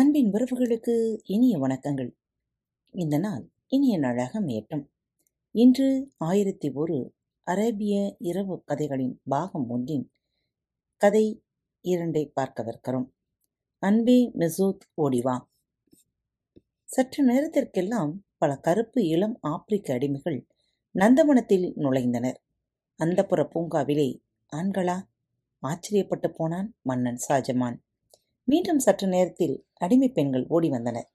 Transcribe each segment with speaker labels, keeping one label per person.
Speaker 1: அன்பின் உறவுகளுக்கு இனிய வணக்கங்கள். இந்த நாள் இனிய நாளாக மேட்டும் இன்று ஆயிரத்தி ஒரு அரேபிய இரவு கதைகளின் பாகம் ஒன்றின் கதை இரண்டை பார்க்கவிருக்கிறோம் அன்பே மெசூத் ஓடிவா. சற்று நேரத்திற்கெல்லாம் பல கருப்பு இளம் ஆப்பிரிக்க அடிமைகள் நந்தவனத்தில் நுழைந்தனர். அந்தப்புற பூங்காவிலே ஆண்களா? ஆச்சரியப்பட்டு போனான் மன்னன் ஷாஜமான் மீண்டும் சற்று நேரத்தில் அடிமை பெண்கள் ஓடி வந்தனர்.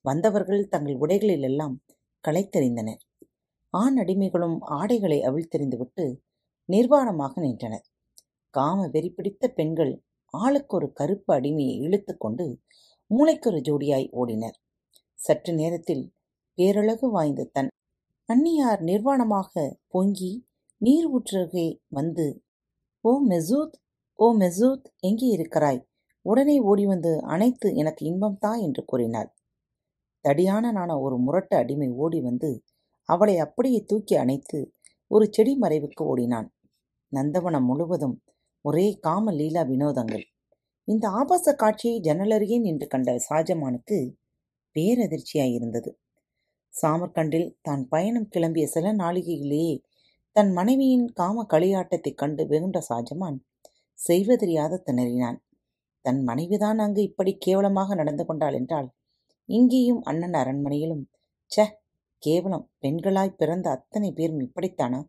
Speaker 1: வந்தவர்கள் தங்கள் உடைகளில் எல்லாம் களைத்தெறிந்தனர். ஆண் அடிமைகளும் ஆடைகளை அவிழ்த்தெறிந்துவிட்டு நிர்வாணமாக நின்றனர். காம வெறி பிடித்த பெண்கள் ஆளுக்கு ஒரு கருப்பு அடிமையை இழுத்துக்கொண்டு மூளைக்கொரு ஜோடியாய் ஓடினர். சற்று நேரத்தில் பேரழகு வாய்ந்த தன் அன்னியார் நிர்வாணமாக பொங்கி நீர் ஊற்றுகை வந்து ஓ மெசூத் ஓ மெசூத் எங்கே இருக்கிறாய்? உடனே ஓடி வந்து அணைத்து எனக்கு இன்பம் என்று கூறினாள். தடியானனான ஒரு முரட்டு அடிமை ஓடி வந்து அவளை அப்படியே தூக்கி அணைத்து ஒரு செடி மறைவுக்கு ஓடினான். நந்தவனம் முழுவதும் ஒரே காம லீலா வினோதங்கள். இந்த ஆபாச காட்சியை ஜன்னலருகே நின்று கண்ட ஷாஜமானுக்கு பேரதிர்ச்சியாயிருந்தது சாமர்கண்டில் தான் பயணம் கிளம்பிய சில நாளிகையிலேயே தன் மனைவியின் காம களியாட்டத்தைக் கண்டு வெகுண்ட ஷாஜமான் செய்வதறியாத திணறினான். தன் மனைவிதான் அங்கு இப்படி கேவலமாக நடந்து கொண்டாள் என்றால் இங்கேயும் அண்ணன் அரண்மனையிலும். ச கேவலம். பெண்களாய் பிறந்த அத்தனை பேரும் இப்படித்தானா?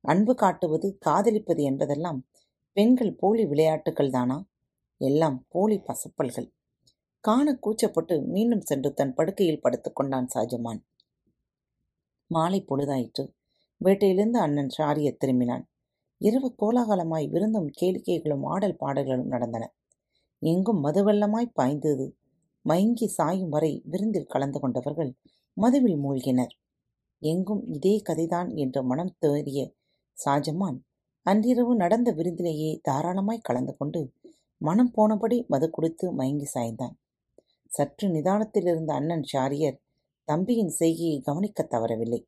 Speaker 1: அன்பு காட்டுவது காதலிப்பது என்பதெல்லாம் பெண்கள் போலி விளையாட்டுகள் தானா? எல்லாம் போலி பசப்பல்கள். காண கூச்சப்பட்டு மீண்டும் சென்று தன் படுக்கையில் படுத்துக் கொண்டான் மாலை பொழுதாயிற்று. வேட்டையிலிருந்து அண்ணன் ஷாரிய திரும்பினான். இரவு கோலாகலமாய் விருந்தும் கேளிக்கைகளும் ஆடல் பாடல்களும் நடந்தன. எங்கும் மதுவெள்ளமாய் பாய்ந்தது. மயங்கி சாயும் வரை விருந்தில் கலந்து கொண்டவர்கள் மதுவில் மூழ்கினர். எங்கும் இதே கதைதான் என்று மனம் தேறிய ஷாஜமான் அன்றிரவு நடந்த விருந்திலேயே தாராளமாய் கலந்து கொண்டு மனம் போனபடி மது குடித்து மயங்கி சாய்ந்தான். சற்று நிதானத்தில் இருந்த அண்ணன் ஷாரியர் தம்பியின் செய்கையை கவனிக்க தவறவில்லை.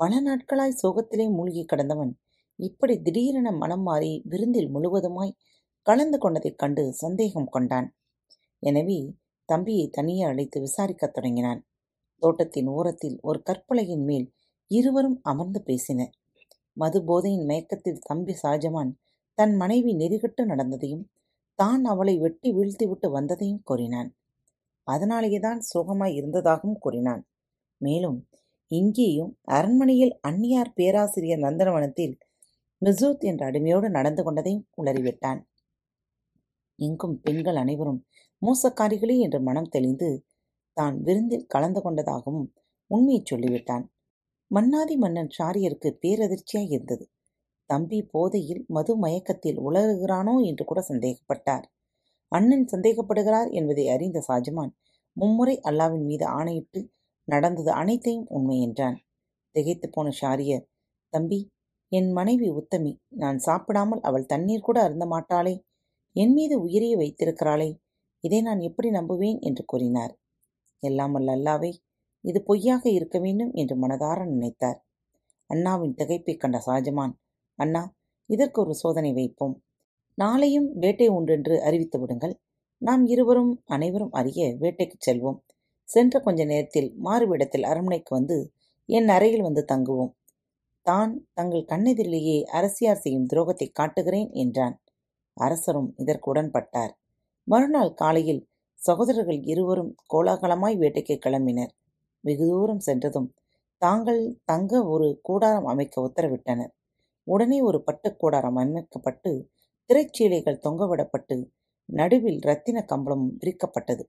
Speaker 1: பல நாட்களாய் சோகத்திலே மூழ்கி கடந்தவன் இப்படி திடீரென மனம் மாறி விருந்தில் முழுவதுமாய் கலந்து கொண்டதைக் கண்டு சந்தேகம் கொண்டான். எனவே தம்பியை தனியே அழைத்து விசாரிக்கத் தொடங்கினான். தோட்டத்தின் ஓரத்தில் ஒரு கற்பலையின் மேல் இருவரும் அமர்ந்து பேசினர். மது போதையின் மயக்கத்தில் தம்பி ஷாஜமான் தன் மனைவி நெறிகட்டு நடந்ததையும் தான் அவளை வெட்டி வீழ்த்திவிட்டு வந்ததையும் கூறினான். அதனாலேயேதான் சோகமாய் இருந்ததாகவும் கூறினான். மேலும் இங்கேயும் அரண்மனையில் அந்நியார் பேராசிரியர் நந்தனவனத்தில் மிசூத் என்ற அடிமையோடு நடந்து கொண்டதையும் உளறிவிட்டான். எங்கும் பெண்கள் அனைவரும் மோசக்காரிகளே என்று மனம் தெளிந்து தான் விருந்தில் கலந்து கொண்டதாகவும் உண்மையை சொல்லிவிட்டான். மன்னாதி மன்னன் ஷாரியருக்கு பேரதிர்ச்சியாய் இருந்தது. தம்பி போதையில் மது மயக்கத்தில் உலகுகிறானோ என்று கூட சந்தேகப்பட்டார். அண்ணன் சந்தேகப்படுகிறார் என்பதை அறிந்த ஷாஜமான் மும்முறை அல்லாவின் மீது ஆணையிட்டு நடந்தது அனைத்தையும் உண்மை என்றான். திகைத்து போன ஷாரியர் தம்பி என் மனைவி உத்தமி. நான் சாப்பிடாமல் அவள் தண்ணீர் கூட அருந்த மாட்டாளே. என் மீது உயிரையே வைத்திருக்கிறாளே இதை நான் எப்படி நம்புவேன்? என்று கூறினார். எல்லாம் அல்ல அல்லாவே இது பொய்யாக இருக்க வேண்டும் என்று மனதார நினைத்தார். அண்ணாவின் திகைப்பை கண்ட ஷாஜமான் அண்ணா இதற்கு ஒரு சோதனை வைப்போம். நாளையும் வேட்டை உண்டென்று அறிவித்து விடுங்கள். நாம் இருவரும் அனைவரும் அறிய வேட்டைக்கு செல்வோம். சென்ற கொஞ்ச நேரத்தில் மாறுவிடத்தில் அரண்மனைக்கு வந்து என் அறையில் வந்து தங்குவோம். தான் தங்கள் கண்ணெதிரிலேயே அரசியார் செய்யும் துரோகத்தை காட்டுகிறேன் என்றான். அரசரும் இதற்கு உடன்பட்டார். மறுநாள் காலையில் சகோதரர்கள் இருவரும் கோலாகலமாய் வேட்டைக்கு கிளம்பினர். வெகு தூரம் சென்றதும் தாங்கள் தங்க ஒரு கூடாரம் அமைக்க உத்தரவிட்டனர். உடனே ஒரு பட்டு கூடாரம் அமைக்கப்பட்டு திரைச்சீலைகள் தொங்கவிடப்பட்டு நடுவில் இரத்தின கம்பளமும் விரிக்கப்பட்டது.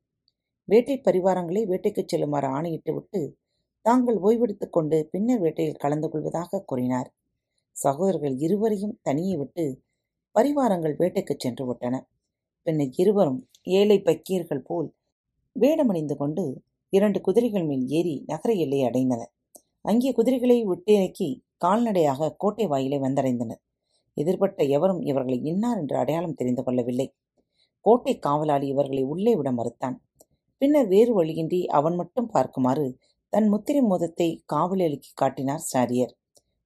Speaker 1: வேட்டை பரிவாரங்களை வேட்டைக்குச் செல்லுமாறு ஆணையிட்டு விட்டு தாங்கள் ஓய்வெடுத்துக் கொண்டு பின்னர் வேட்டையில் கலந்து கொள்வதாக கூறினார். சகோதரர்கள் இருவரையும் தனியே விட்டு பரிவாரங்கள் வேட்டைக்குச் சென்று விட்டன பின்னர் இருவரும் ஏழை பக்கீர்கள் போல் வேடமணிந்து கொண்டு இரண்டு குதிரைகள் மேல் ஏறி நகர எல்லையை அடைந்தனர். அங்கே குதிரைகளை விட்டிறக்கி கால்நடையாக கோட்டை வாயிலை வந்தடைந்தனர். எதிர்பட்ட எவரும் இவர்களை இன்னார் என்று அடையாளம் தெரிந்து கொள்ளவில்லை. கோட்டை காவலாளி இவர்களை உள்ளே விட மறுத்தான். பின்னர் வேறு வழியின்றி அவன் மட்டும் பார்க்குமாறு தன் முத்திரை மோதத்தை காவலாளிக்கு காட்டினார் சாரியர்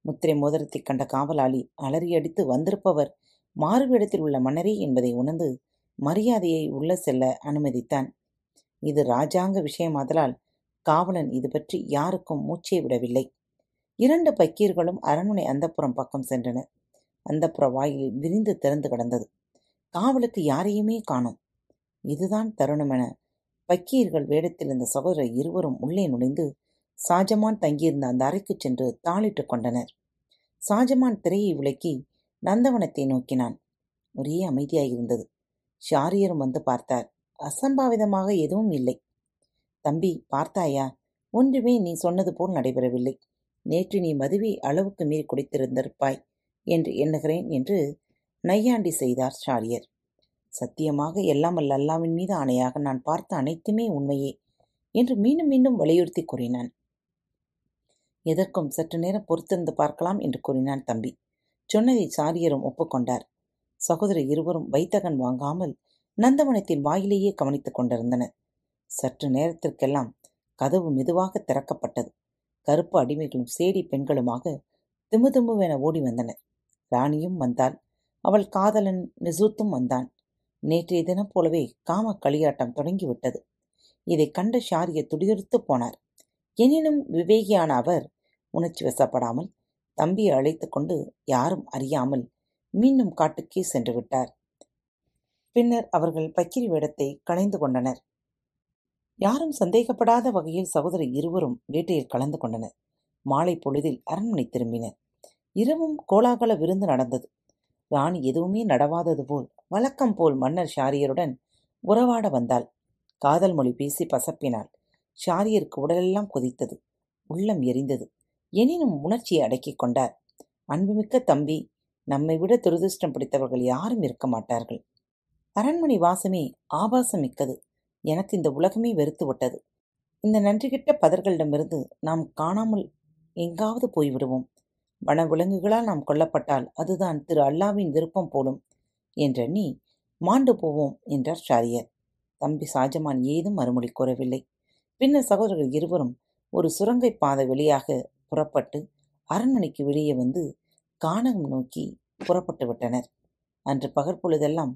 Speaker 1: முத்திரை மோதிரத்தை கண்ட காவலாளி அலறியடித்து வந்திருப்பவர் மாறுவிடத்தில் உள்ள மன்னரே என்பதை உணர்ந்து மரியாதையை உள்ள செல்ல அனுமதித்தான். இது ராஜாங்க விஷயமாதலால் காவலன் இது பற்றி யாருக்கும் மூச்சே விடவில்லை. இரண்டு பக்கீர்களும் அரண்மனை அந்தப்புறம் பக்கம் சென்றனர். அந்தப்புற வாயில் விரிந்து திறந்து கிடந்தது. காவலுக்கு யாரையுமே காணோம். இதுதான் தருணமென பக்கீர்கள் வேடத்தில் இருந்த சகோதரர் இருவரும் உள்ளே நுழைந்து ஷாஜமான் தங்கியிருந்த அந்த அறைக்கு சென்று தாளிட்டுக் கொண்டனர். ஷாஜமான் திரையை விளக்கி நந்தவனத்தை நோக்கினான். ஒரே அமைதியாயிருந்தது ஷாரியரும் வந்து பார்த்தார். அசம்பாவிதமாக எதுவும் இல்லை. தம்பி பார்த்தாயா? ஒன்றுமே நீ சொன்னது போல் நடைபெறவில்லை. நேற்று நீ மதுவை அளவுக்கு மீறி குடித்திருந்திருப்பாய் என்று எண்ணுகிறேன் என்று நையாண்டி செய்தார் ஷாரியர். சத்தியமாக எல்லாம் அல்லாவின் மீது ஆணையாக நான் பார்த்த அனைத்துமே உண்மையே என்று மீண்டும் மீண்டும் வலியுறுத்தி கூறினான். எதற்கும் சற்று நேரம் பொறுத்திருந்து பார்க்கலாம் என்று கூறினான் தம்பி. சொன்னதை சாரியரும் ஒப்புக்கொண்டார். சகோதரி இருவரும் வைத்தகன் வாங்காமல் நந்தவனத்தின் வாயிலேயே கவனித்துக் கொண்டிருந்தனர். சற்று நேரத்திற்கெல்லாம் கதவு மெதுவாக திறக்கப்பட்டது. கருப்பு அடிமைகளும் சேடி பெண்களுமாக திமுதிமுவென ஓடி வந்தனர். ராணியும் வந்தாள். அவள் காதலன் நிசூத்தும் வந்தான். நேற்றைய தினம் போலவே காம களியாட்டம் தொடங்கிவிட்டது. இதை கண்ட ஷாரிய துடியுறுத்து போனார். எனினும் விவேகியான அவர் உணர்ச்சி வசப்படாமல் தம்பியை அழைத்து கொண்டு யாரும் அறியாமல் மீண்டும் காட்டுக்கே சென்று விட்டார். பின்னர் அவர்கள் பக்கிரி வேடத்தை களைந்து கொண்டனர். யாரும் சந்தேகப்படாத வகையில் சகோதரி இருவரும் வேட்டையில் கலந்து கொண்டனர். மாலை பொழுதில் அரண்மனை திரும்பினர். இரவும் கோலாகல விருந்து நடந்தது. ராணி எதுவுமே நடவாதது போல் வழக்கம் போல் மன்னர் ஷாரியருடன் உறவாட வந்தாள். காதல் மொழி பேசி பசப்பினாள். ஷாரியருக்கு உடலெல்லாம் கொதித்தது. உள்ளம் எரிந்தது. எனினும் உணர்ச்சியை அடக்கிக் கொண்டார். அன்புமிக்க தம்பி நம்மை விட துரதிருஷ்டம் பிடித்தவர்கள் யாரும் இருக்க மாட்டார்கள். அரண்மனை வாசமே ஆபாசம் மிக்கது. எனக்கு இந்த உலகமே வெறுத்து விட்டது. இந்த நன்றிகிட்ட பதர்களிடமிருந்து நாம் காணாமல் எங்காவது போய்விடுவோம். வன விலங்குகளால் நாம் கொல்லப்பட்டால் அதுதான் திரு அல்லாவின் விருப்பம் போலும் என்றெண்ணி மாண்டு போவோம் என்றார் ஷாரியர். தம்பி ஷாஜமான் ஏதும் மறுமொழி கூறவில்லை. பின்னர் சகோதரர்கள் இருவரும் ஒரு சுரங்கை பாதை வழியாக புறப்பட்டு அரண்மனைக்கு வெளியே வந்து கானகம் நோக்கி புறப்பட்டு விட்டனர். அன்று பகற்பொழுதெல்லாம்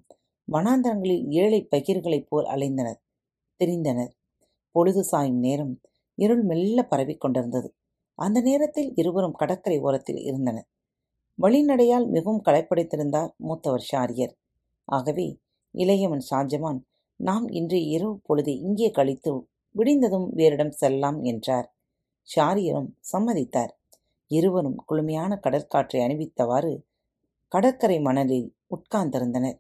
Speaker 1: வனாந்தரங்களில் ஏழை பகிர்களைப் போல் அலைந்தனர் தெரிந்தனர். பொழுது சாயும் நேரம் இருள் மெல்ல பரவிக் கொண்டிருந்தது. அந்த நேரத்தில் இருவரும் கடற்கரை ஓரத்தில் இருந்தனர். வழிநடையால் மிகவும் களைப்படைத்திருந்தார் மூத்தவர் ஷாரியர். ஆகவே இளையவன் ஷாஜமான் நாம் இன்றைய இரவு பொழுதை இங்கே கழித்து விடிந்ததும் வேறிடம் செல்லலாம் என்றார். ஷாரியரும் சம்மதித்தார். இருவரும் குளுமையான கடற்காற்றை அணிவித்தவாறு கடற்கரை மணலில் உட்கார்ந்திருந்தனர்.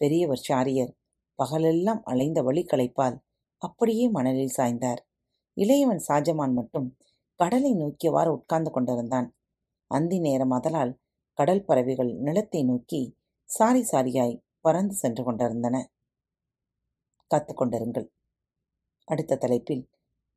Speaker 1: பெரியவர் ஷாரியர் பகலெல்லாம் அலைந்த வழி களைப்பால் அப்படியே மணலில் சாய்ந்தார். இளையவன் ஷாஜமான் மட்டும் கடலை நோக்கியவாறு உட்கார்ந்து கொண்டிருந்தான். அந்தி நேரம் அதலால் கடல் பறவைகள் நிலத்தை நோக்கி சாரி சாரியாய் பறந்து சென்று கொண்டிருந்தன. காத்துக்கொண்டிருங்கள் அடுத்த தலைப்பில்